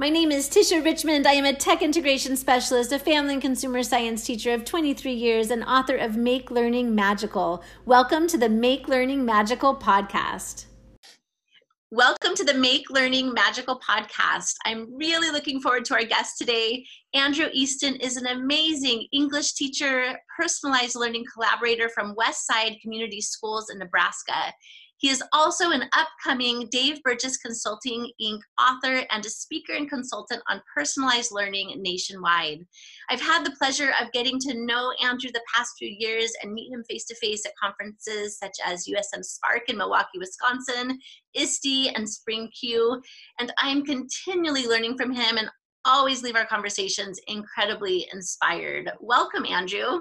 My name is Tisha Richmond. I am a tech integration specialist, a family and consumer science teacher of 23 years, and author of Make Learning Magical. Welcome to the Make Learning Magical podcast. Welcome to the Make Learning Magical podcast. I'm really looking forward to our guest today. Andrew Easton is an amazing English teacher, personalized learning collaborator from Westside Community Schools in Nebraska. He is also an upcoming Dave Burgess Consulting Inc. author and a speaker and consultant on personalized learning nationwide. I've had the pleasure of getting to know Andrew the past few years and meet him face to face at conferences such as USM Spark in Milwaukee, Wisconsin, ISTE, and Spring CUE. And I'm continually learning from him and always leave our conversations incredibly inspired. Welcome, Andrew.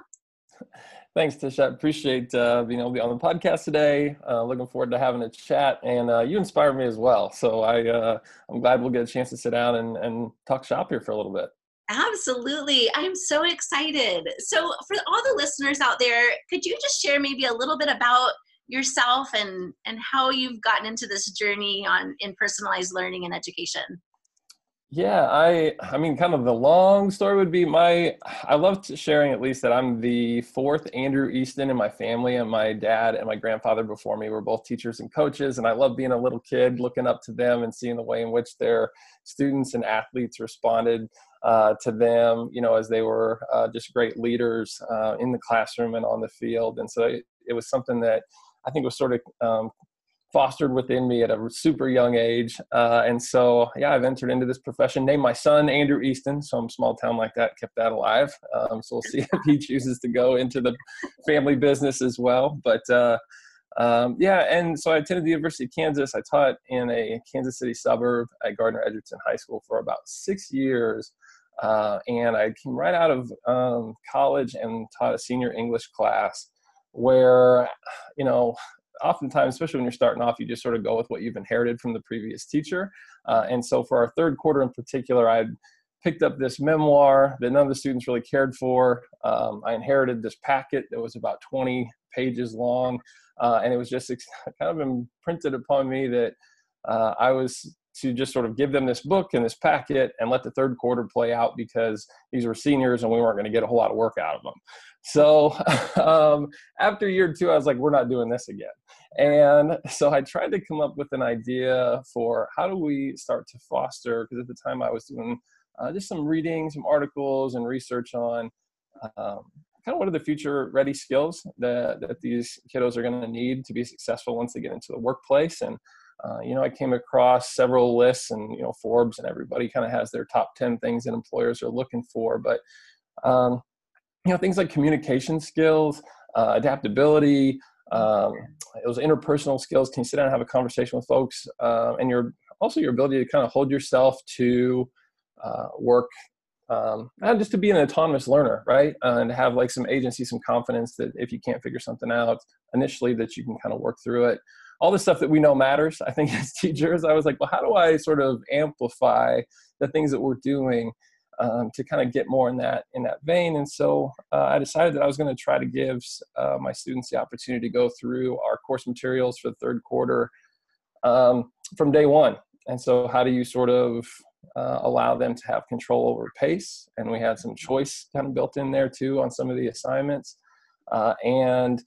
Thanks, Tisha. Appreciate uh, being able to be on the podcast today. Uh, looking forward to having a chat, and uh, you inspire me as well. So I, uh, I'm glad we'll get a chance to sit down and, and talk shop here for a little bit. Absolutely. I'm so excited. So, for all the listeners out there, could you just share maybe a little bit about yourself and, and how you've gotten into this journey on in personalized learning and education? Yeah, I I mean kind of the long story would be my I love sharing at least that I'm the fourth Andrew Easton in my family and my dad and my grandfather before me were both teachers and coaches and I love being a little kid looking up to them and seeing the way in which their students and athletes responded uh, to them, you know, as they were uh, just great leaders uh, in the classroom and on the field. And so it, it was something that I think was sort of um, fostered within me at a super young age. Uh, and so, yeah, I've entered into this profession. Named my son Andrew Easton. So I'm small town like that, kept that alive. Um, so we'll see if he chooses to go into the family business as well. But uh, um, yeah, and so I attended the University of Kansas. I taught in a Kansas City suburb at Gardner Edgerton High School for about six years. Uh, and I came right out of um, college and taught a senior English class where, you know, oftentimes, especially when you're starting off, you just sort of go with what you've inherited from the previous teacher. Uh, and so for our third quarter in particular, I picked up this memoir that none of the students really cared for. Um, I inherited this packet that was about 20 pages long, uh, and it was just kind of imprinted upon me that uh, I was to just sort of give them this book and this packet and let the third quarter play out because these were seniors and we weren't going to get a whole lot of work out of them. So um, after year two, I was like, we're not doing this again. And so I tried to come up with an idea for how do we start to foster, because at the time I was doing uh, just some reading, some articles and research on um, kind of what are the future ready skills that, that these kiddos are going to need to be successful once they get into the workplace. And, uh, you know, I came across several lists and, you know, Forbes and everybody kind of has their top 10 things that employers are looking for. But, um, you know, things like communication skills, uh, adaptability, um, those interpersonal skills. Can you sit down and have a conversation with folks? Uh, and your also your ability to kind of hold yourself to uh, work um, and just to be an autonomous learner, right? Uh, and have like some agency, some confidence that if you can't figure something out initially, that you can kind of work through it. All the stuff that we know matters. I think as teachers, I was like, well, how do I sort of amplify the things that we're doing um, to kind of get more in that in that vein. And so uh, I decided that I was going to try to give uh, my students the opportunity to go through our course materials for the third quarter um, from day one. And so, how do you sort of uh, allow them to have control over pace? And we had some choice kind of built in there too on some of the assignments. Uh, and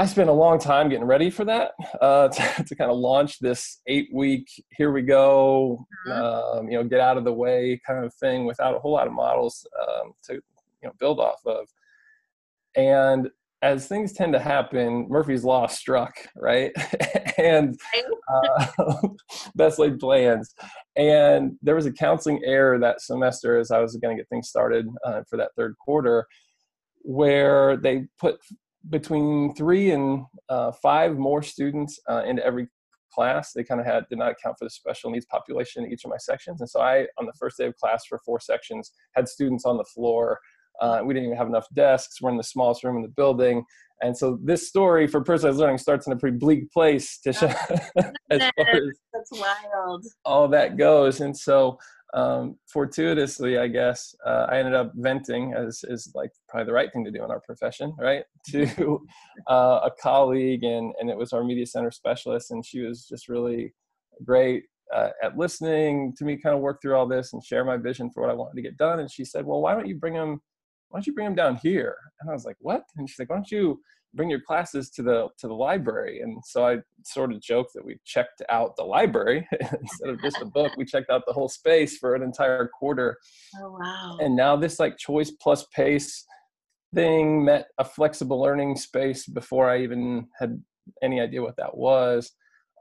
I spent a long time getting ready for that uh, to, to, kind of launch this eight week, here we go, mm-hmm. um, you know, get out of the way kind of thing without a whole lot of models um, to, you know, build off of. And as things tend to happen, Murphy's Law struck, right? and uh, best laid plans. And there was a counseling error that semester as I was going to get things started uh, for that third quarter where they put between three and uh, five more students uh, into every class. They kind of had did not account for the special needs population in each of my sections. And so I, on the first day of class for four sections, had students on the floor. Uh, we didn't even have enough desks. We're in the smallest room in the building. And so this story for personalized learning starts in a pretty bleak place, Tisha, as far as That's wild. all that goes. And so um, fortuitously, I guess, uh, I ended up venting as is like probably the right thing to do in our profession, right? To uh, a colleague, and and it was our media center specialist, and she was just really great uh, at listening to me kind of work through all this and share my vision for what I wanted to get done. And she said, "Well, why don't you bring them? Why don't you bring them down here?" And I was like, "What?" And she's like, "Why don't you bring your classes to the to the library?" And so I sort of joked that we checked out the library instead of just a book. We checked out the whole space for an entire quarter. Oh wow! And now this like choice plus pace thing met a flexible learning space before I even had any idea what that was.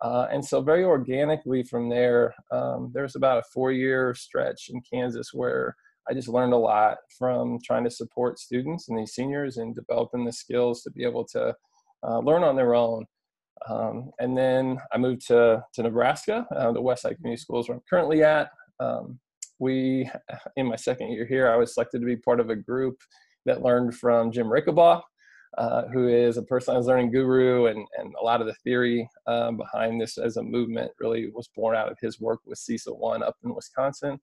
Uh, and so, very organically from there, um, there's about a four year stretch in Kansas where I just learned a lot from trying to support students and these seniors and developing the skills to be able to uh, learn on their own. Um, and then I moved to, to Nebraska, uh, the Westside Community Schools, where I'm currently at. Um, we, in my second year here, I was selected to be part of a group that learned from Jim Rickabaugh, uh, who is a personalized learning guru, and, and a lot of the theory um, behind this as a movement really was born out of his work with CESA One up in Wisconsin.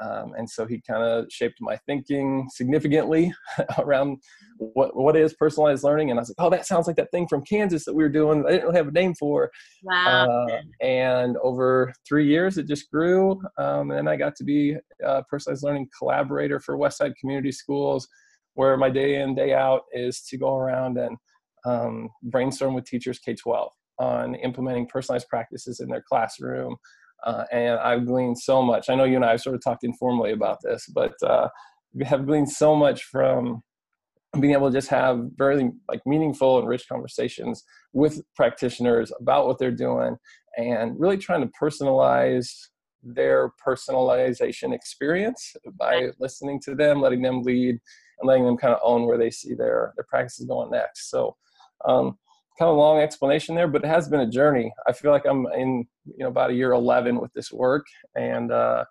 Um, and so he kind of shaped my thinking significantly around what what is personalized learning. And I was like, oh, that sounds like that thing from Kansas that we were doing. I didn't really have a name for. Wow. Uh, and over three years, it just grew. Um, and then I got to be a personalized learning collaborator for Westside Community Schools where my day in day out is to go around and um, brainstorm with teachers k-12 on implementing personalized practices in their classroom uh, and i've gleaned so much i know you and i have sort of talked informally about this but uh, we have gleaned so much from being able to just have very like meaningful and rich conversations with practitioners about what they're doing and really trying to personalize their personalization experience by listening to them letting them lead and letting them kind of own where they see their their practices going next. So, um, kind of a long explanation there, but it has been a journey. I feel like I'm in you know about a year 11 with this work, and uh,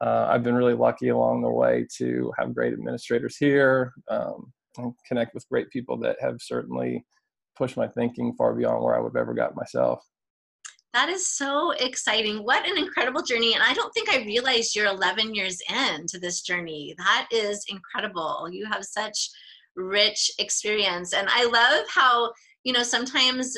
uh, I've been really lucky along the way to have great administrators here um, and connect with great people that have certainly pushed my thinking far beyond where I would have ever got myself. That is so exciting. What an incredible journey. And I don't think I realized you're 11 years into this journey. That is incredible. You have such rich experience. And I love how, you know, sometimes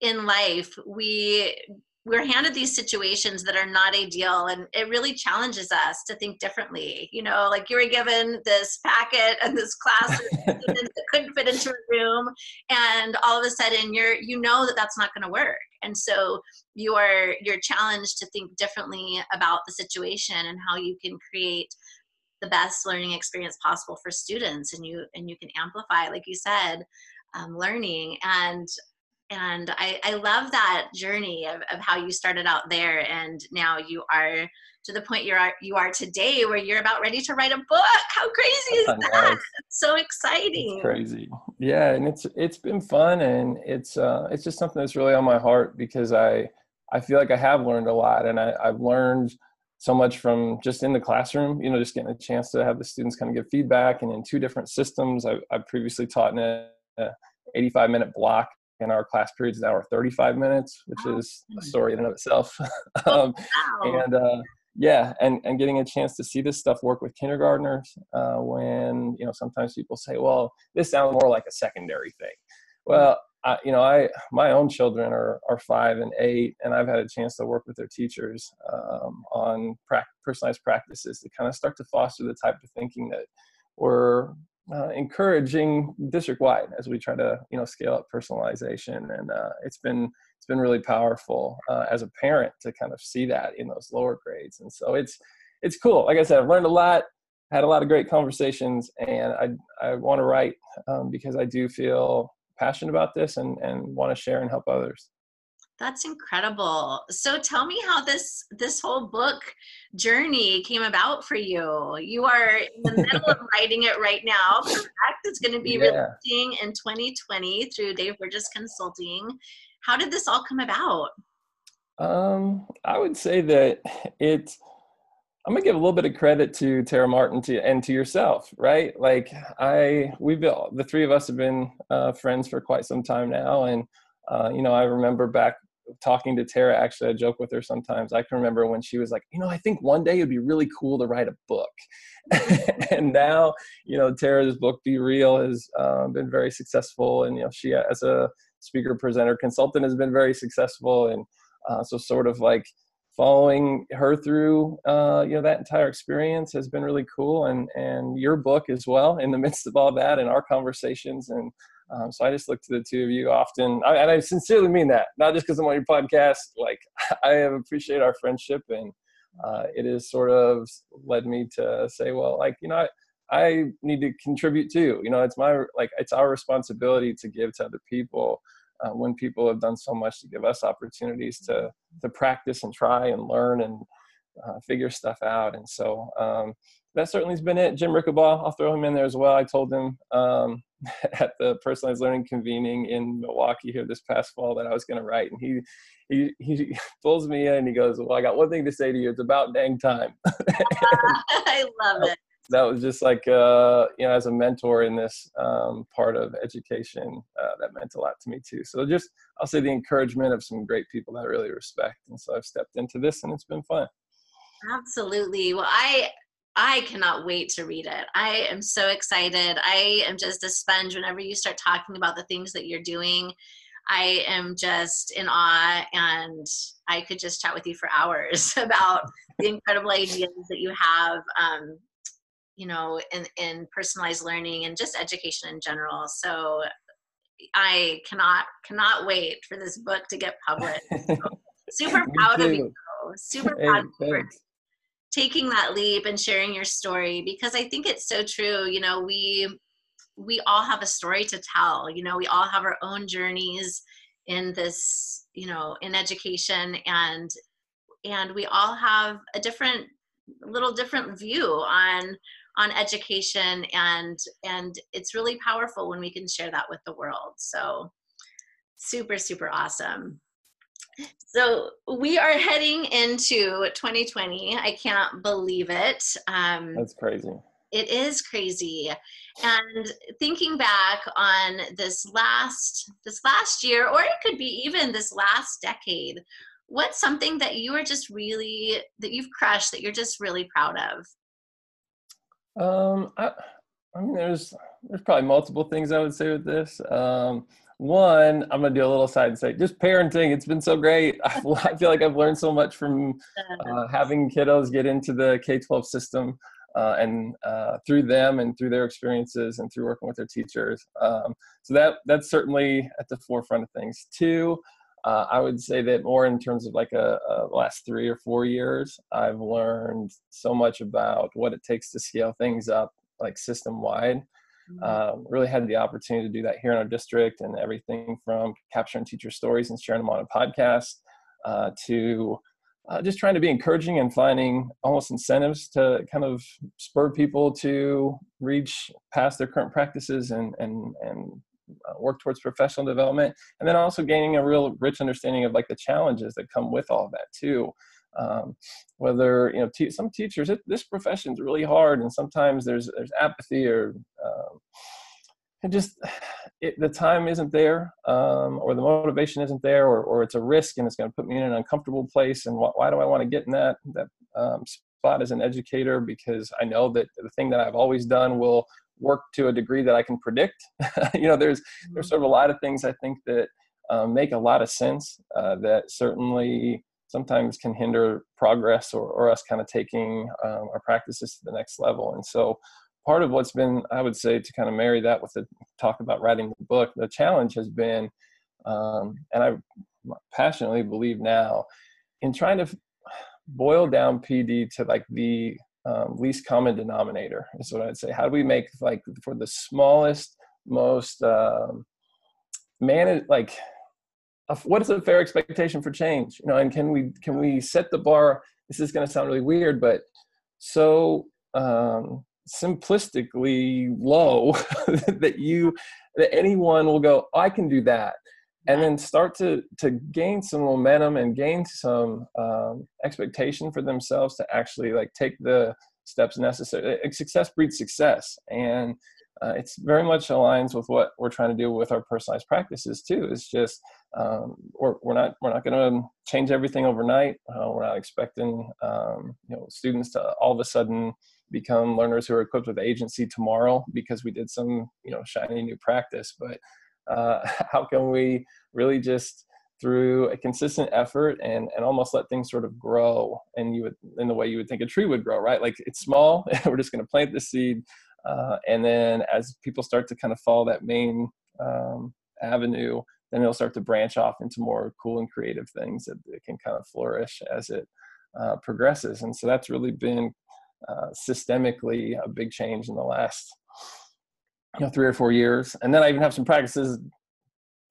in life we we're handed these situations that are not ideal and it really challenges us to think differently. You know like you were given this packet and this class that couldn't fit into a room and all of a sudden you're you know that that's not going to work. And so you are you're challenged to think differently about the situation and how you can create the best learning experience possible for students and you and you can amplify like you said um, learning. And and I, I love that journey of, of how you started out there and now you are to the point you are you are today where you're about ready to write a book. How crazy is that? it's so exciting. It's crazy. Yeah and it's it's been fun and it's uh it's just something that's really on my heart because i i feel like i have learned a lot and I, i've learned so much from just in the classroom you know just getting a chance to have the students kind of give feedback and in two different systems. I, I previously taught in a, a 85 minute block and our class periods now are 35 minutes, which is a story in and of itself. um, wow. And uh, yeah, and, and getting a chance to see this stuff work with kindergartners uh, when, you know, sometimes people say, well, this sounds more like a secondary thing. Well, I, you know, I my own children are are five and eight, and I've had a chance to work with their teachers um, on pra- personalized practices to kind of start to foster the type of thinking that we're uh, encouraging district wide as we try to you know scale up personalization. And uh, it's been it's been really powerful uh, as a parent to kind of see that in those lower grades. And so it's it's cool. Like i said i've learned a lot had a lot of great conversations and i i want to write um, because i do feel passionate about this and and want to share and help others that's incredible. So tell me how this this whole book journey came about for you. You are in the middle of writing it right now. Correct? It's going to be yeah. releasing in 2020 through Dave Burgess Consulting. How did this all come about? Um, I would say that it. I'm gonna give a little bit of credit to Tara Martin to, and to yourself, right? Like I, we've been, the three of us have been uh, friends for quite some time now, and uh, you know, I remember back talking to Tara, actually, I joke with her sometimes. I can remember when she was like, you know, I think one day it'd be really cool to write a book. and now, you know, Tara's book, Be Real, has um, been very successful. And, you know, she, as a speaker, presenter, consultant, has been very successful. And uh, so, sort of like, following her through uh, you know that entire experience has been really cool and and your book as well in the midst of all that and our conversations and um, so I just look to the two of you often, I, and I sincerely mean that, not just because I'm on your podcast. Like I appreciate our friendship, and uh, it has sort of led me to say, well, like you know, I, I need to contribute too. You know, it's my like it's our responsibility to give to other people uh, when people have done so much to give us opportunities to to practice and try and learn and uh, figure stuff out. And so um, that certainly has been it. Jim Rickabaugh, I'll throw him in there as well. I told him um, at the personalized learning convening in Milwaukee here this past fall that I was going to write, and he he he pulls me in and he goes, "Well, I got one thing to say to you. It's about dang time." I love it. That was just like uh, you know, as a mentor in this um, part of education, uh, that meant a lot to me too. So just I'll say the encouragement of some great people that I really respect, and so I've stepped into this, and it's been fun. Absolutely. Well, I I cannot wait to read it. I am so excited. I am just a sponge whenever you start talking about the things that you're doing. I am just in awe and I could just chat with you for hours about the incredible ideas that you have um, you know in, in personalized learning and just education in general. So I cannot cannot wait for this book to get published. super proud of you. Super proud hey, of you taking that leap and sharing your story because I think it's so true. You know, we we all have a story to tell. You know, we all have our own journeys in this, you know, in education and and we all have a different little different view on on education and and it's really powerful when we can share that with the world. So super super awesome. So we are heading into 2020. I can't believe it. Um, That's crazy. It is crazy. And thinking back on this last this last year, or it could be even this last decade, what's something that you are just really that you've crushed that you're just really proud of? Um, I, I mean, there's there's probably multiple things I would say with this. Um, one, I'm gonna do a little side and say, just parenting. It's been so great. I feel like I've learned so much from uh, having kiddos get into the K-12 system, uh, and uh, through them and through their experiences and through working with their teachers. Um, so that that's certainly at the forefront of things. Two, uh, I would say that more in terms of like a, a last three or four years, I've learned so much about what it takes to scale things up like system wide um, really had the opportunity to do that here in our district and everything from capturing teacher stories and sharing them on a podcast uh, to uh, just trying to be encouraging and finding almost incentives to kind of spur people to reach past their current practices and and and uh, work towards professional development. And then also gaining a real rich understanding of like the challenges that come with all of that too um, whether you know te- some teachers it, this profession is really hard and sometimes there's there's apathy or um, and just it, the time isn't there um, or the motivation isn't there or, or it's a risk and it's going to put me in an uncomfortable place and wh- why do i want to get in that that um, spot as an educator because i know that the thing that i've always done will work to a degree that i can predict you know there's there's mm-hmm. sort of a lot of things i think that um, make a lot of sense uh, that certainly sometimes can hinder progress or, or us kind of taking um, our practices to the next level. And so part of what's been, I would say, to kind of marry that with the talk about writing the book, the challenge has been, um, and I passionately believe now, in trying to boil down PD to like the um, least common denominator is what I'd say. How do we make like for the smallest, most um, manage like what is a fair expectation for change? You know and can we can we set the bar? This is going to sound really weird but so um, simplistically low that you that anyone will go i can do that. And then start to to gain some momentum and gain some um, expectation for themselves to actually like take the steps necessary success breeds success. And uh, it's very much aligns with what we're trying to do with our personalized practices too. It's just um, we're, we're not we're not going to change everything overnight. Uh, we're not expecting um, you know students to all of a sudden become learners who are equipped with agency tomorrow because we did some you know shiny new practice. But uh, how can we really just through a consistent effort and and almost let things sort of grow and you would in the way you would think a tree would grow right like it's small we're just going to plant the seed uh, and then as people start to kind of follow that main um, avenue then it'll start to branch off into more cool and creative things that, that can kind of flourish as it uh, progresses and so that's really been uh, systemically a big change in the last you know three or four years and then i even have some practices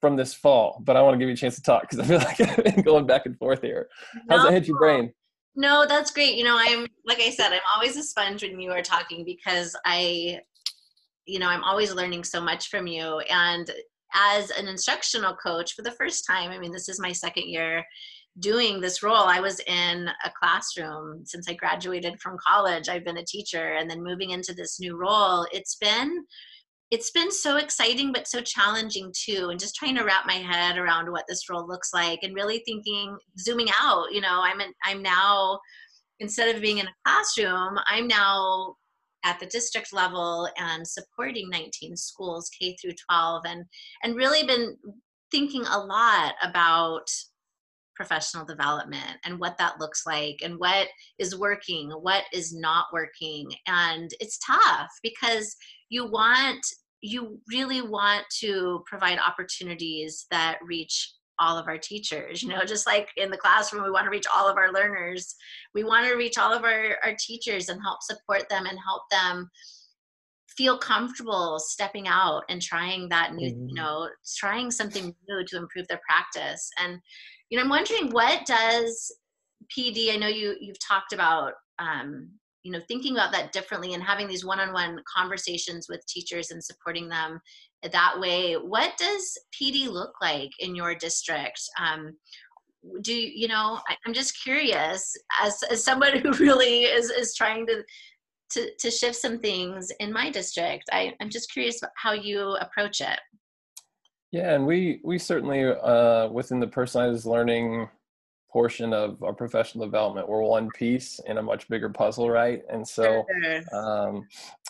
from this fall, but I want to give you a chance to talk because I feel like I've been going back and forth here. How's no, that hit your brain? No, that's great. You know, I'm like I said, I'm always a sponge when you are talking because I, you know, I'm always learning so much from you. And as an instructional coach for the first time, I mean, this is my second year doing this role. I was in a classroom since I graduated from college. I've been a teacher and then moving into this new role. It's been it's been so exciting but so challenging too and just trying to wrap my head around what this role looks like and really thinking zooming out you know i'm i'm now instead of being in a classroom i'm now at the district level and supporting 19 schools k through 12 and and really been thinking a lot about professional development and what that looks like and what is working what is not working and it's tough because you want you really want to provide opportunities that reach all of our teachers you know just like in the classroom we want to reach all of our learners we want to reach all of our, our teachers and help support them and help them feel comfortable stepping out and trying that new mm-hmm. you know trying something new to improve their practice and you know i'm wondering what does pd i know you you've talked about um, you know thinking about that differently and having these one-on-one conversations with teachers and supporting them that way what does pd look like in your district? Um, do you know I, am just curious as, as someone who really is is trying to to, to shift some things in my district I, i'm just curious how you approach it. Yeah and we we certainly uh, within the personalized learning portion of our professional development. We're one piece in a much bigger puzzle, right? And so um,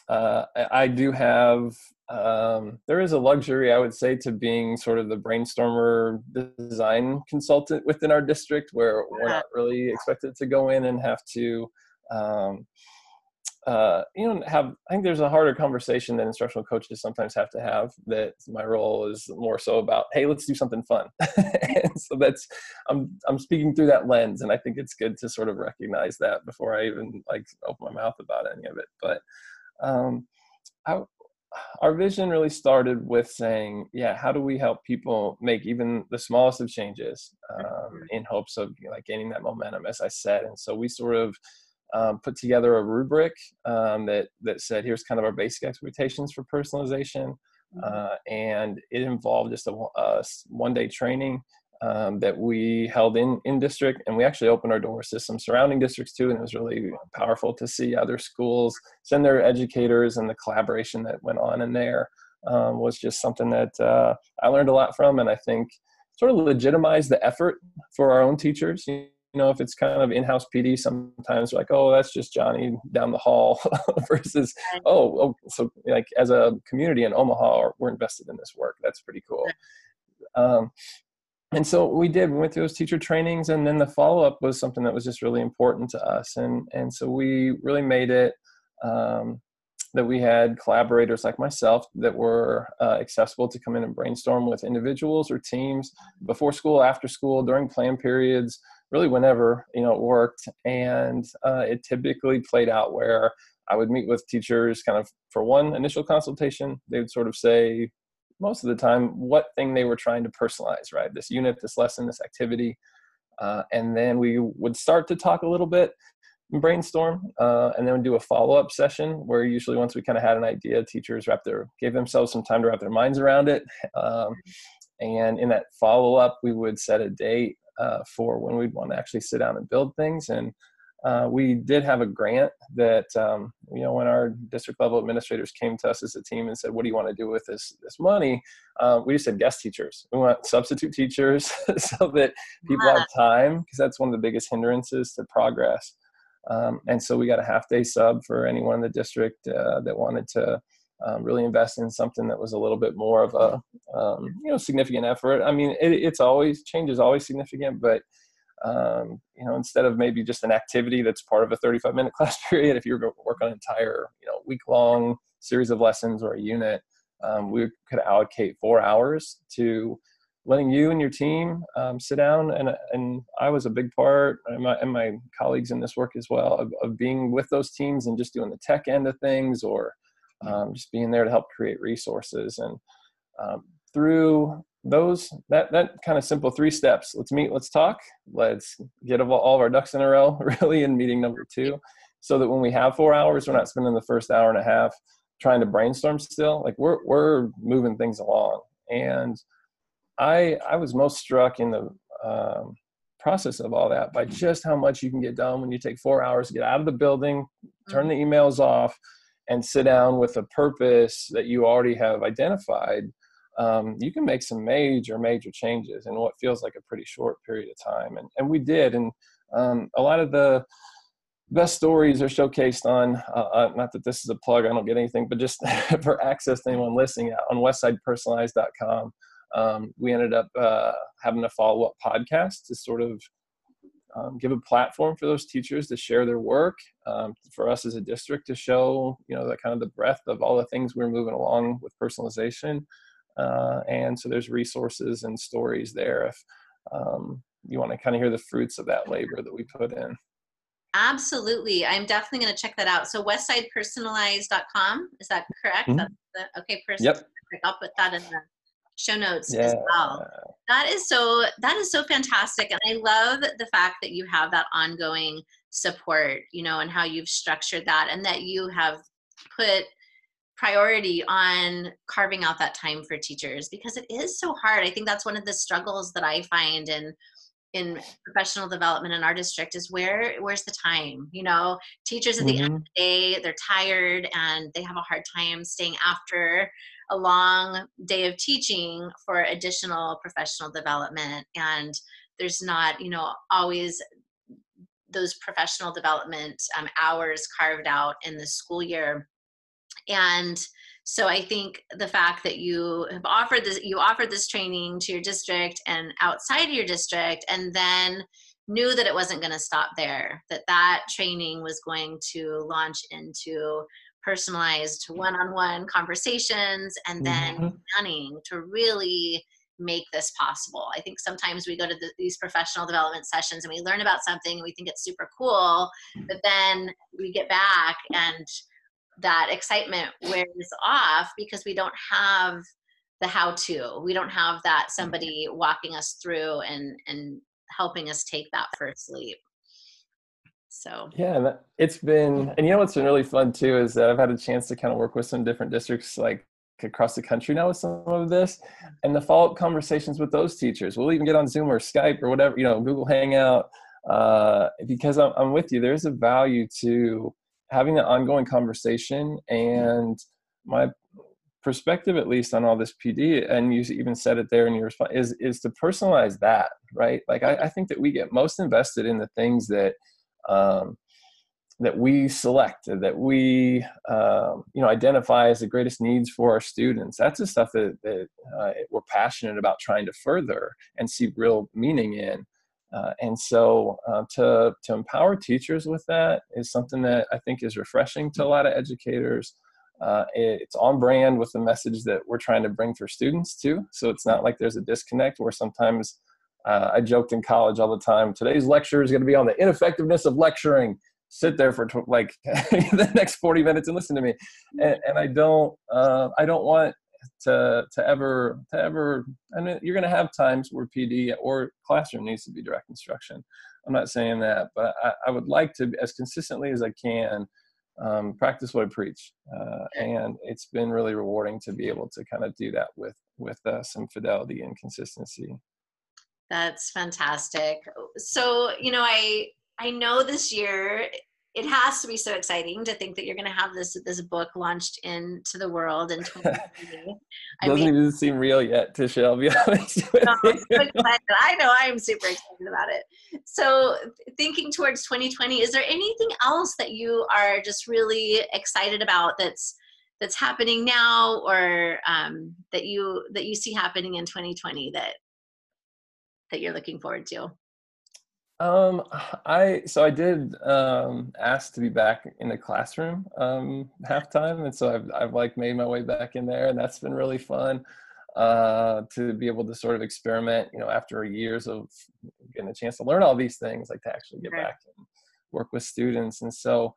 uh, I do have, um, there is a luxury, I would say, to being sort of the brainstormer design consultant within our district where we're not really expected to go in and have to. Um, uh, you know, have I think there's a harder conversation that instructional coaches sometimes have to have. That my role is more so about, hey, let's do something fun. and so that's I'm I'm speaking through that lens, and I think it's good to sort of recognize that before I even like open my mouth about any of it. But um, I, our vision really started with saying, yeah, how do we help people make even the smallest of changes um, mm-hmm. in hopes of you know, like gaining that momentum, as I said. And so we sort of um, put together a rubric um, that that said here's kind of our basic expectations for personalization, mm-hmm. uh, and it involved just a, a one day training um, that we held in in district, and we actually opened our doors to some surrounding districts too, and it was really powerful to see other schools send their educators and the collaboration that went on in there um, was just something that uh, I learned a lot from, and I think sort of legitimized the effort for our own teachers. You you know, if it's kind of in-house PD, sometimes like, oh, that's just Johnny down the hall versus, oh, oh, so like as a community in Omaha, we're invested in this work. That's pretty cool. Um, and so we did, we went through those teacher trainings and then the follow-up was something that was just really important to us. And, and so we really made it, um, that we had collaborators like myself that were uh, accessible to come in and brainstorm with individuals or teams before school, after school, during plan periods, really whenever you know it worked and uh, it typically played out where i would meet with teachers kind of for one initial consultation. They would sort of say most of the time what thing they were trying to personalize right? This unit this lesson this activity. Uh, and then we would start to talk a little bit and brainstorm uh, and then we'd do a follow-up session where usually once we kind of had an idea teachers wrap their gave themselves some time to wrap their minds around it. Um, and in that follow-up we would set a date uh, for when we'd want to actually sit down and build things. And uh, we did have a grant that um, you know when our district level administrators came to us as a team and said, "What do you want to do with this this money?" Uh, we just said guest teachers. We want substitute teachers so that people have time because that's one of the biggest hindrances to progress. Um, and so we got a half day sub for anyone in the district uh, that wanted to um, really invest in something that was a little bit more of a um, you know significant effort. I mean, it, it's always change is always significant, but um, you know instead of maybe just an activity that's part of a 35 minute class period, if you were going to work on an entire you know week long series of lessons or a unit, um, we could allocate four hours to letting you and your team um, sit down and and I was a big part and my, and my colleagues in this work as well of, of being with those teams and just doing the tech end of things or um, just being there to help create resources. And um, through those that that kind of simple three steps let's meet let's talk let's get all of our ducks in a row really in meeting number two so that when we have four hours we're not spending the first hour and a half trying to brainstorm still. Like we're we're moving things along. And i i was most struck in the um, process of all that by just how much you can get done when you take four hours to get out of the building turn the mm-hmm. emails off and sit down with a purpose that you already have identified, um, you can make some major, major changes in what feels like a pretty short period of time. And, and we did. And um, a lot of the best stories are showcased on, uh, uh, not that this is a plug, I don't get anything, but just for access to anyone listening on westsidepersonalizes.com. Um, we ended up uh, having a follow up podcast to sort of um, give a platform for those teachers to share their work. Um, for us as a district to show you know the kind of the breadth of all the things we're moving along with personalization. Uh, and so there's resources and stories there if um, you want to kind of hear the fruits of that labor that we put in. Absolutely. I'm definitely going to check that out. So westsidepersonalizes.com is that correct? Mm-hmm. the, okay person yep. i'll put that in the show notes yeah. as well. That is so that is so fantastic and I love the fact that you have that ongoing support, you know, and how you've structured that and that you have put priority on carving out that time for teachers because it is so hard. I think that's one of the struggles that I find in in professional development in our district is where where's the time you know teachers at the mm-hmm. end of the day they're tired and they have a hard time staying after a long day of teaching for additional professional development. And there's not you know always those professional development um, hours carved out in the school year. And so i think the fact that you have offered this you offered this training to your district and outside your district and then knew that it wasn't going to stop there that that training was going to launch into personalized one-on-one conversations and then mm-hmm. planning to really make this possible. I think sometimes we go to the, these professional development sessions and we learn about something and we think it's super cool but then we get back and that excitement wears off because we don't have the how to we don't have that somebody walking us through and and helping us take that first leap so yeah, it's been, and you know what's been really fun too is that I've had a chance to kind of work with some different districts like across the country now with some of this, and the follow-up conversations with those teachers. We'll even get on Zoom or Skype or whatever, you know, Google Hangout, uh, because I'm, I'm with you. There's a value to having an ongoing conversation, and my perspective, at least on all this PD, and you even said it there in your response, is is to personalize that, right? Like I, I think that we get most invested in the things that um, that we select, that we um, you know identify as the greatest needs for our students. That's the stuff that, that uh, we're passionate about trying to further and see real meaning in. Uh, and so uh, to to empower teachers with that is something that I think is refreshing to a lot of educators. Uh, it's on brand with the message that we're trying to bring for students too. So it's not like there's a disconnect where sometimes uh, I joked in college all the time. Today's lecture is going to be on the ineffectiveness of lecturing. Sit there for tw- like the next forty minutes and listen to me, and, and I don't. Uh, I don't want to to ever to ever. I mean, you're going to have times where PD or classroom needs to be direct instruction. I'm not saying that, but I, I would like to, as consistently as I can, um, practice what I preach, uh, and it's been really rewarding to be able to kind of do that with with uh, some fidelity and consistency. That's fantastic. So, you know, I I know this year it has to be so exciting to think that you're going to have this this book launched into the world in 2020. Doesn't mean, even seem real yet, Tisha. I'll be honest. No, I know I am super excited about it. So, thinking towards 2020, is there anything else that you are just really excited about that's that's happening now or um, that you that you see happening in 2020 that that you're looking forward to um, I so I did um, ask to be back in the classroom um, halftime, and so I've I've like made my way back in there, and that's been really fun uh, to be able to sort of experiment. You know, after years of getting a chance to learn all these things, like to actually get back and work with students, and so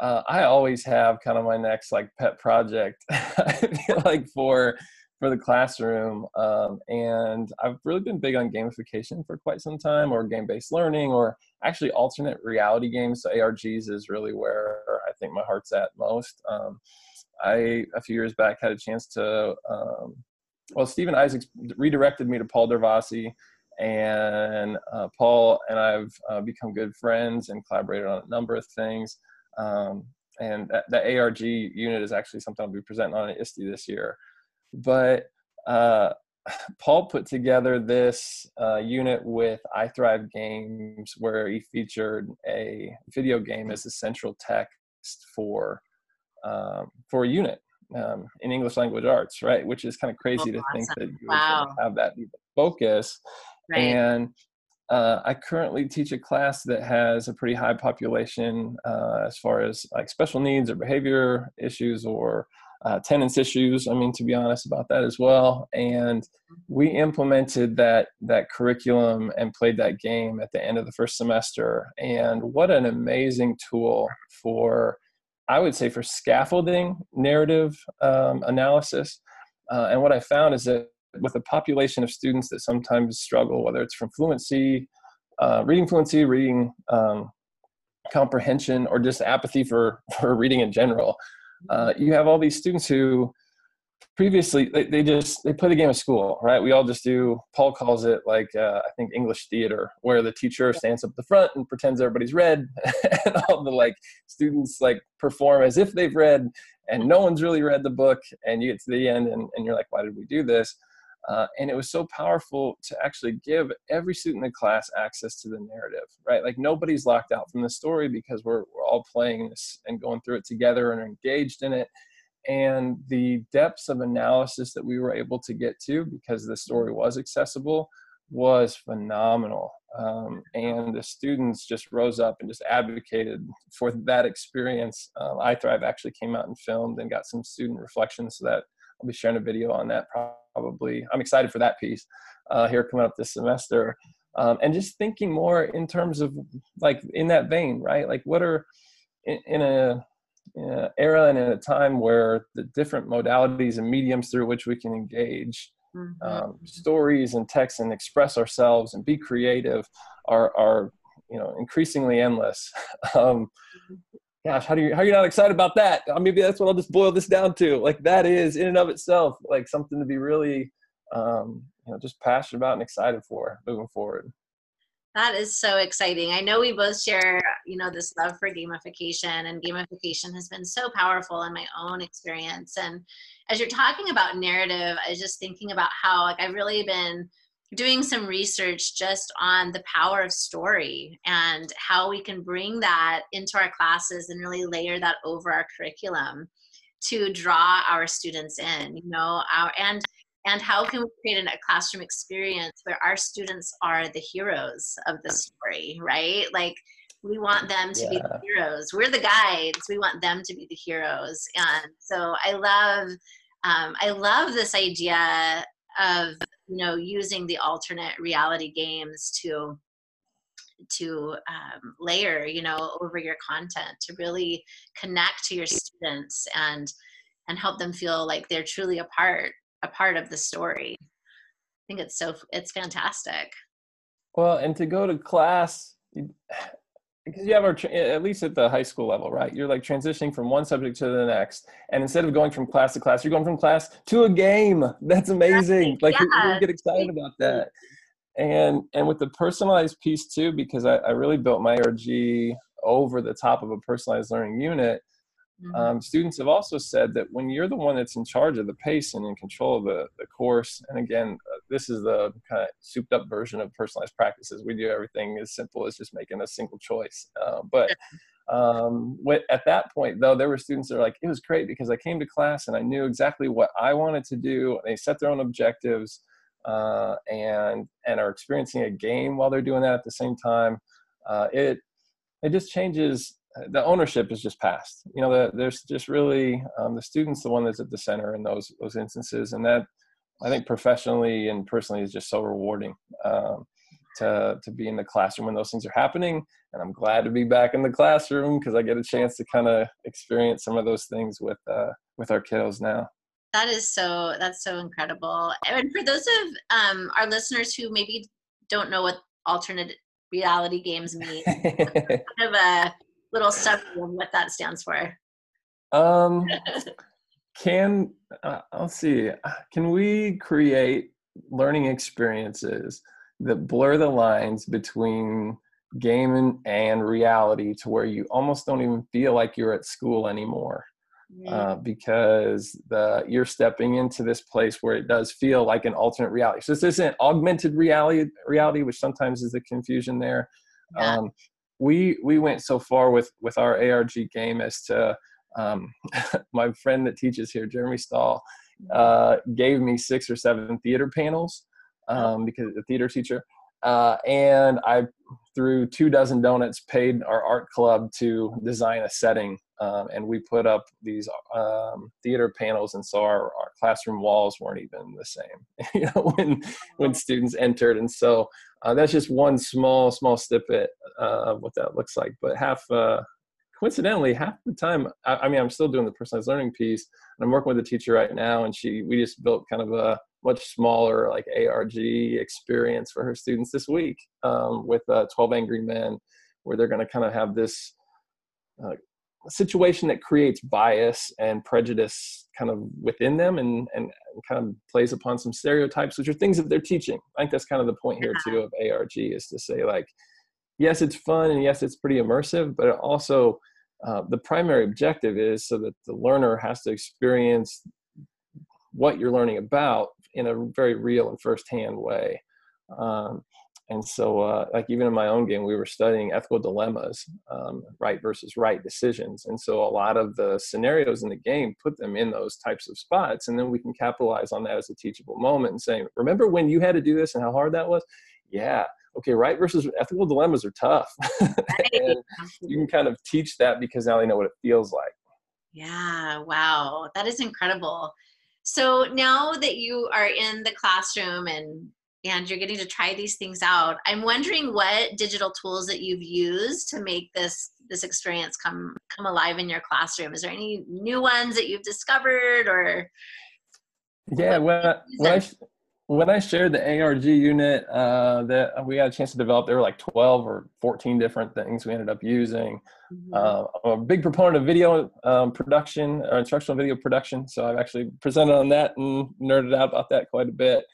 uh, I always have kind of my next like pet project. I feel like for for the classroom. Um, and I've really been big on gamification for quite some time, or game based learning, or actually alternate reality games. So ARGs is really where I think my heart's at most. Um, I a few years back had a chance to. Um, well, Stephen Isaacs redirected me to Paul Darvasi, and uh, Paul and I've uh, become good friends and collaborated on a number of things. Um, and that, the ARG unit is actually something I'll be presenting on at ISTE this year but uh, Paul put together this uh, unit with iThrive Games where he featured a video game as the central text for um, for a unit um, in English language arts, right? Which is kind of crazy oh, to awesome. think that you wow. have that focus. Right. And uh, I currently teach a class that has a pretty high population uh, as far as like special needs or behavior issues or uh, attendance issues. I mean, to be honest about that as well. And we implemented that that curriculum and played that game at the end of the first semester. And what an amazing tool for, I would say, for scaffolding narrative um, analysis. Uh, and what I found is that with a population of students that sometimes struggle, whether it's from fluency, uh, reading fluency, reading um, comprehension, or just apathy for for reading in general uh, you have all these students who previously they, they, just they play the game of school right? We all just do paul calls it like uh, i think english theater where the teacher stands up the front and pretends everybody's read and all the like students like perform as if they've read and no one's really read the book and you get to the end and, and you're like why did we do this uh, and it was so powerful to actually give every student in the class access to the narrative, right? Like nobody's locked out from the story because we're, we're all playing this and going through it together and are engaged in it. And the depths of analysis that we were able to get to because the story was accessible was phenomenal. Um, and the students just rose up and just advocated for that experience. Um, iThrive actually came out and filmed and got some student reflections so that I'll be sharing a video on that probably. I'm excited for that piece uh, here coming up this semester. Um, and just thinking more in terms of like in that vein, right? Like what are in, in a in an era and in a time where the different modalities and mediums through which we can engage mm-hmm. um, stories and text and express ourselves and be creative are are you know increasingly endless um, mm-hmm gosh, how do you how are you not excited about that? Uh, maybe that's what I'll just boil this down to. Like that is in and of itself like something to be really um, you know just passionate about and excited for moving forward. That is so exciting. I know we both share, you know, this love for gamification and gamification has been so powerful in my own experience. And as you're talking about narrative, I was just thinking about how like I've really been doing some research just on the power of story and how we can bring that into our classes and really layer that over our curriculum to draw our students in you know our and and how can we create a classroom experience where our students are the heroes of the story right? Like we want them to yeah. be the heroes. We're the guides. We want them to be the heroes. And so i love um, i love this idea of you know using the alternate reality games to to um, layer you know over your content to really connect to your students and and help them feel like they're truly a part a part of the story. I think it's so it's fantastic. Well and to go to class because you have our at least at the high school level right? You're like transitioning from one subject to the next and instead of going from class to class you're going from class to a game. That's amazing. Like yeah. you, get excited about that. And and with the personalized piece too because I, I really built my ARG over the top of a personalized learning unit Mm-hmm. Um, students have also said that when you're the one that's in charge of the pace and in control of the, the course, and again, uh, this is the kind of souped up version of personalized practices. We do everything as simple as just making a single choice. Uh, but Um, at that point, though, there were students that are like, it was great because I came to class and I knew exactly what I wanted to do. They set their own objectives uh, and and are experiencing a game while they're doing that at the same time. Uh, it it just changes. The ownership is just passed. You know, the, there's just really um, the student's the one that's at the center in those those instances, and that I think professionally and personally is just so rewarding. Um, to to be in the classroom when those things are happening and i'm glad to be back in the classroom because i get a chance to kind of experience some of those things with uh, with our kiddos now that is so that's so incredible and for those of um, our listeners who maybe don't know what alternate reality games mean kind of a little summary of what that stands for um can uh, let's see can we create learning experiences that blur the lines between game and, reality to where you almost don't even feel like you're at school anymore uh, because the you're stepping into this place where it does feel like an alternate reality. So this isn't augmented reality, reality, which sometimes is the confusion there. Yeah. Um, we we went so far with with our ARG game as to um, my friend that teaches here, Jeremy Stahl, uh, gave me six or seven theater panels um, because the theater teacher. Uh, and I, through two dozen donuts, paid our art club to design a setting. Um, and we put up these um, theater panels, and so our, our, classroom walls weren't even the same, you know, when when students entered. And so uh, that's just one small small snippet uh, of what that looks like. But half, uh, coincidentally, half the time, I, I mean, I'm still doing the personalized learning piece, and I'm working with a teacher right now, and she we just built kind of a much smaller like ARG experience for her students this week um, with uh, 12 Angry Men, where they're going to kind of have this uh, situation that creates bias and prejudice kind of within them and, and, kind of plays upon some stereotypes, which are things that they're teaching. I think that's kind of the point here too of ARG is to say like, yes, it's fun and yes, it's pretty immersive, but also uh, the primary objective is so that the learner has to experience what you're learning about in a very real and firsthand way. Um, and so, uh, like even in my own game, we were studying ethical dilemmas, um, right versus right decisions. And so, a lot of the scenarios in the game put them in those types of spots, and then we can capitalize on that as a teachable moment and saying, "Remember when you had to do this and how hard that was?" Yeah. Okay. Right versus ethical dilemmas are tough, and you can kind of teach that because now they know what it feels like. Yeah. Wow. That is incredible. So now that you are in the classroom and and you're getting to try these things out, I'm wondering what digital tools that you've used to make this this experience come come alive in your classroom. Is there any new ones that you've discovered or? Yeah, when I, when I when I shared the ARG unit uh, that we had a chance to develop, there were like 12 or 14 different things we ended up using. Mm-hmm. Uh, I'm a big proponent of video um, production or instructional video production. So I've actually presented on that and nerded out about that quite a bit.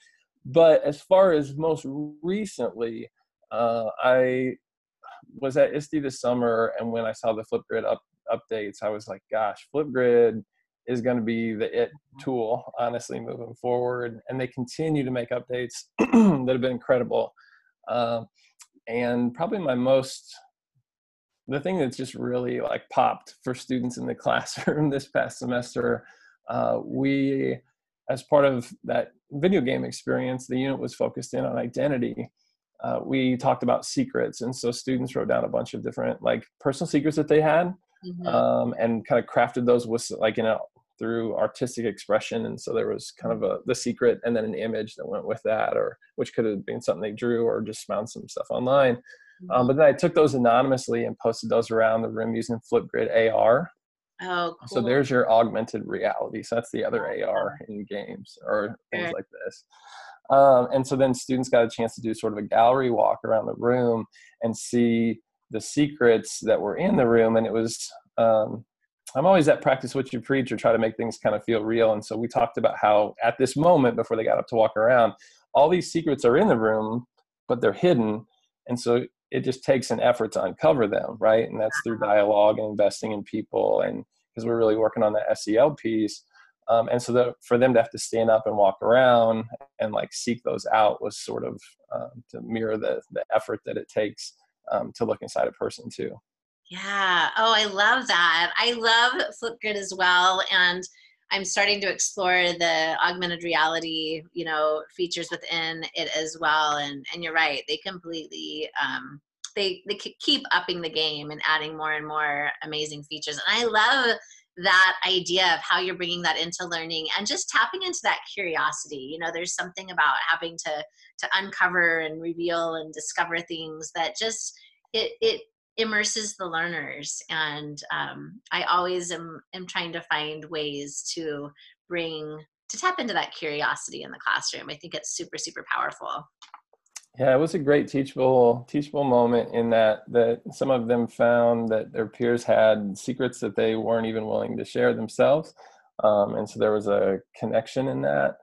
But as far as most recently, uh, I was at ISTE this summer, and when I saw the Flipgrid up, updates, I was like, gosh, Flipgrid is going to be the it tool, honestly, moving forward. And they continue to make updates that have been incredible. Um, and probably my most the thing that's just really like popped for students in the classroom this past semester uh, we as part of that video game experience the unit was focused in on identity uh, we talked about secrets and so students wrote down a bunch of different like personal secrets that they had mm-hmm. um, and kind of crafted those with like in a through artistic expression and so there was kind of a the secret and then an image that went with that or which could have been something they drew or just found some stuff online um, but then I took those anonymously and posted those around the room using Flipgrid AR. Oh, cool. So there's your augmented reality. So that's the other AR in games or things like this. Um, and so then students got a chance to do sort of a gallery walk around the room and see the secrets that were in the room. And it was, um, I'm always at practice what you preach or try to make things kind of feel real. And so we talked about how at this moment before they got up to walk around, all these secrets are in the room, but they're hidden. And so it just takes an effort to uncover them, right? And that's through dialogue and investing in people, and because we're really working on the SEL piece. Um, and so for them to have to stand up and walk around and like seek those out was sort of um, to mirror the the effort that it takes um, to look inside a person too. Yeah. Oh, I love that. I love Flipgrid as well. And I'm starting to explore the augmented reality, you know, features within it as well. And and you're right, they completely um, they they keep upping the game and adding more and more amazing features. And I love that idea of how you're bringing that into learning and just tapping into that curiosity. You know there's something about having to to uncover and reveal and discover things that just it it immerses the learners. And um, i always am, am trying to find ways to bring to tap into that curiosity in the classroom. I think it's super super powerful yeah, it was a great teachable teachable moment in that that some of them found that their peers had secrets that they weren't even willing to share themselves, um, and so there was a connection in that.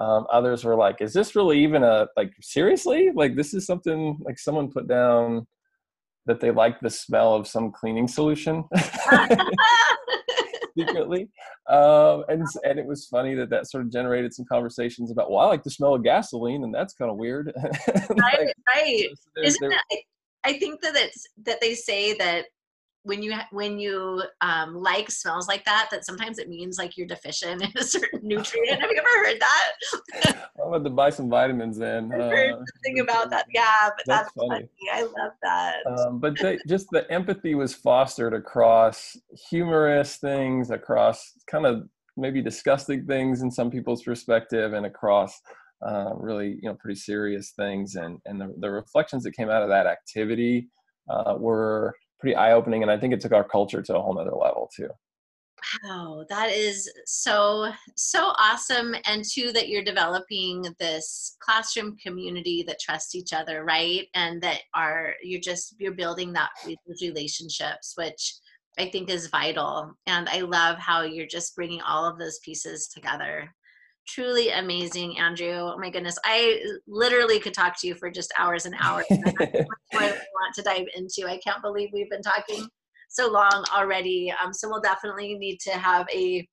Um, others were like, "Is this really even a like seriously? Like this is something like someone put down that they like the smell of some cleaning solution." secretly. Um, and and it was funny that that sort of generated some conversations about, well, I like the smell of gasoline, and that's kind of weird. like, right, right. Isn't that, I think that it's that they say that when you when you um, like smells like that, that sometimes it means like you're deficient in a certain nutrient. Have you ever heard that? I'm about to buy some vitamins then. I heard uh, something about that. Yeah, but that's, that's funny. funny. I love that. Um, but they, just the empathy was fostered across humorous things, across kind of maybe disgusting things in some people's perspective, and across uh, really you know pretty serious things. And and the, the reflections that came out of that activity uh, were pretty eye opening, and I think it took our culture to a whole nother level too. Wow, that is so so awesome and two, that you're developing this classroom community that trusts each other, right? And that are you're just you're building that relationships which I think is vital. And I love how you're just bringing all of those pieces together truly amazing, Andrew. Oh my goodness, I literally could talk to you for just hours and hours. I want to dive into. I can't believe we've been talking so long already. Um, so we'll definitely need to have a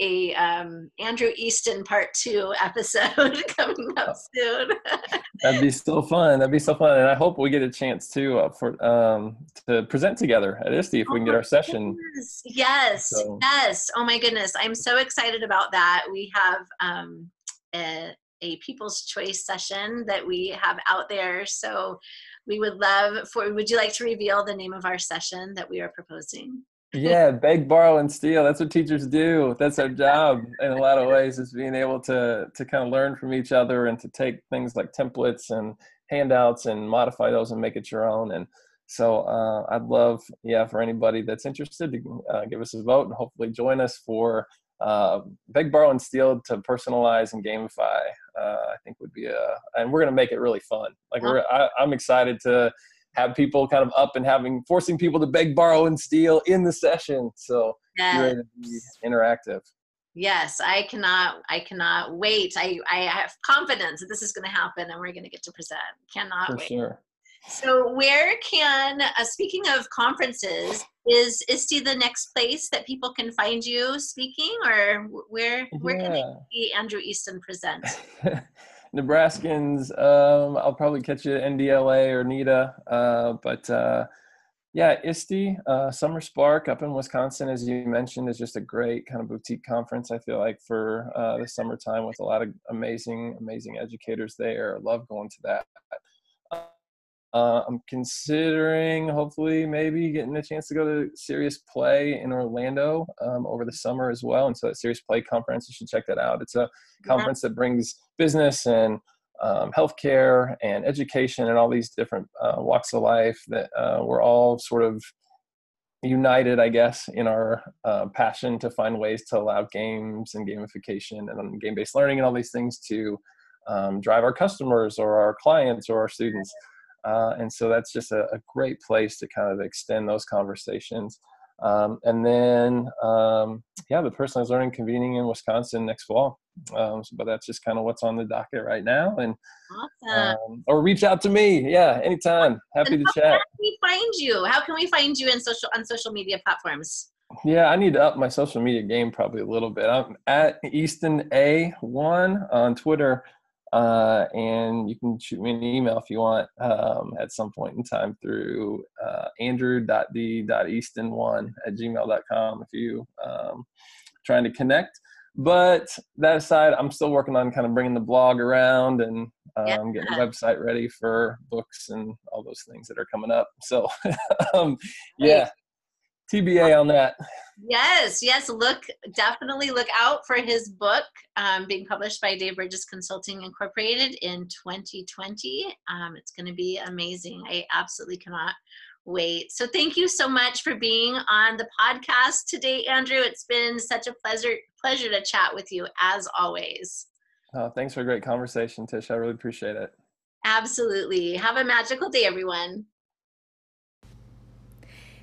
a um, Andrew Easton part two episode coming up soon. That'd be so fun. That'd be so fun, and I hope we get a chance to uh, for um, to present together at ISTE if oh we can get our session. Goodness. Yes, so. yes. Oh my goodness, I'm so excited about that. We have um, a, a People's Choice session that we have out there, so we would love for. Would you like to reveal the name of our session that we are proposing? Yeah beg borrow and steal. That's what teachers do. That's our job in a lot of ways is being able to to kind of learn from each other and to take things like templates and handouts and modify those and make it your own. And so uh, i'd love yeah for anybody that's interested to uh, give us a vote and hopefully join us for uh, beg borrow and steal to personalize and gamify uh, i think would be a and we're going to make it really fun. Like we're I, i'm excited to have people kind of up and having forcing people to beg, borrow, and steal in the session. So yes. interactive. Yes, I cannot. I cannot wait. I I have confidence that this is going to happen, and we're going to get to present. Cannot For wait. Sure. So, where can uh, speaking of conferences, is ISTE the next place that people can find you speaking, or where where yeah. can they see Andrew Easton present? Nebraskans, um, I'll probably catch you at NDLA or NETA. Uh, but uh, yeah, ISTE, uh, Summer Spark up in Wisconsin, as you mentioned, is just a great kind of boutique conference. I feel like for uh, the summertime with a lot of amazing, amazing educators there. Love going to that. Uh, I'm considering hopefully maybe getting a chance to go to Serious Play in Orlando um, over the summer as well. And so that Serious Play conference, you should check that out. It's a conference that brings business and um, healthcare and education and all these different uh, walks of life that uh, we're all sort of united, I guess, in our uh, passion to find ways to allow games and gamification and game-based learning and all these things to um, drive our customers or our clients or our students. Uh, and so that's just a, a, great place to kind of extend those conversations. Um, and then, um, yeah, the personalized learning convening in Wisconsin next fall. Um, so, but that's just kind of what's on the docket right now. And awesome. Um, or reach out to me. Yeah, anytime. Happy to chat. How can we find you? How can we find you in social on social media platforms? Yeah, I need to up my social media game probably a little bit. I'm at Easton A one on Twitter Uh, and you can shoot me an email if you want um, at some point in time through uh, andrew.d.easton1 at gmail.com if you um, trying to connect. But that aside, I'm still working on kind of bringing the blog around and um, yeah. getting the website ready for books and all those things that are coming up. So, um, yeah, TBA on that. Yes, yes. Look, definitely look out for his book um, being published by Dave Burgess Consulting Incorporated in 2020. Um, it's going to be amazing. I absolutely cannot wait. So thank you so much for being on the podcast today, Andrew. It's been such a pleasure pleasure to chat with you as always. Oh, thanks for a great conversation, Tish. I really appreciate it. Absolutely. Have a magical day, everyone.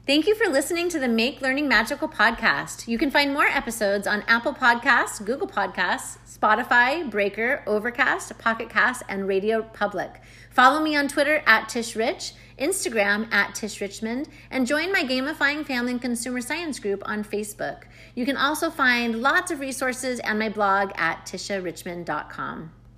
Thank you for listening to the Make Learning Magical podcast. You can find more episodes on Apple Podcasts, Google Podcasts, Spotify, Breaker, Overcast, Pocket Cast, and Radio Public. Follow me on Twitter at Tish Rich, Instagram at Tish Richmond, and join my Gamifying Family and Consumer Science group on Facebook. You can also find lots of resources and my blog at tisharichmond.com.